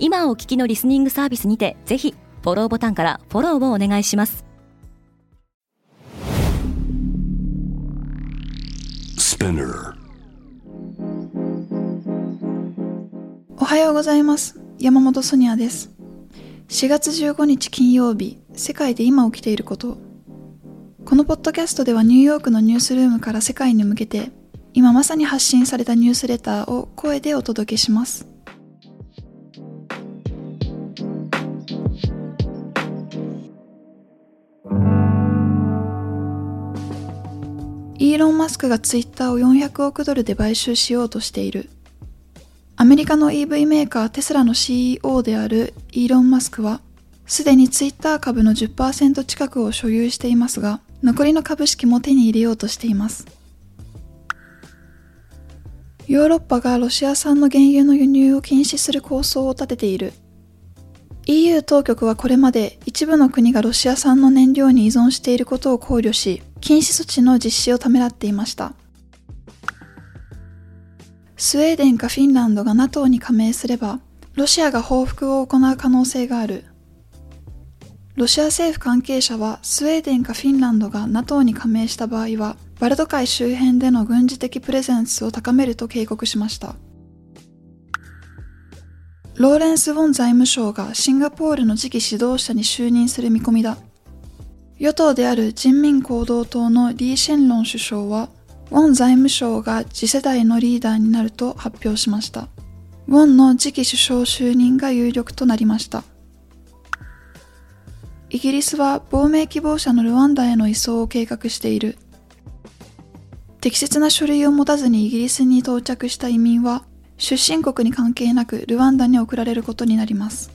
今お聞きのリスニングサービスにてぜひフォローボタンからフォローをお願いします。おはようございます。山本ソニアです。4月15日金曜日世界で今起きていること。このポッドキャストではニューヨークのニュースルームから世界に向けて今まさに発信されたニュースレターを声でお届けしますイーロン・マスクがツイッターを400億ドルで買収しようとしている。アメリカの EV メーカーテスラの CEO であるイーロン・マスクは、すでにツイッター株の10%近くを所有していますが、残りの株式も手に入れようとしています。ヨーロッパがロシア産の原油の輸入を禁止する構想を立てている。EU 当局はこれまで一部の国がロシア産の燃料に依存していることを考慮し、禁止措置の実施をためらっていました。スウェーデンかフィンランドが NATO に加盟すれば、ロシアが報復を行う可能性がある。ロシア政府関係者はスウェーデンかフィンランドが NATO に加盟した場合は、バルト海周辺での軍事的プレゼンスを高めると警告しました。ローレンス・ウォン財務省がシンガポールの次期指導者に就任する見込みだ。与党である人民行動党のリー・シェンロン首相は、ウォン財務省が次世代のリーダーになると発表しました。ウォンの次期首相就任が有力となりました。イギリスは亡命希望者のルワンダへの移送を計画している。適切な書類を持たずにイギリスに到着した移民は、出身国に関係なくルワンダに送られることになります。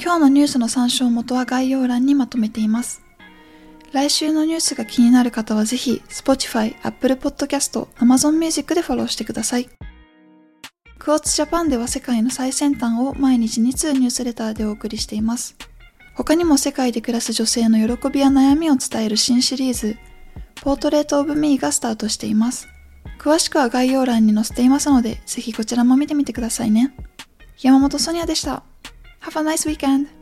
今日のニュースの参照元は概要欄にまとめています。来週のニュースが気になる方はぜひ Spotify、Apple Podcast、Amazon Music でフォローしてください。クォーツジャパンでは世界の最先端を毎日2通ニュースレターでお送りしています。他にも世界で暮らす女性の喜びや悩みを伝える新シリーズ、ポートレートオブミーがスタートしています。詳しくは概要欄に載せていますので、ぜひこちらも見てみてくださいね。山本ソニアでした。Have a nice weekend.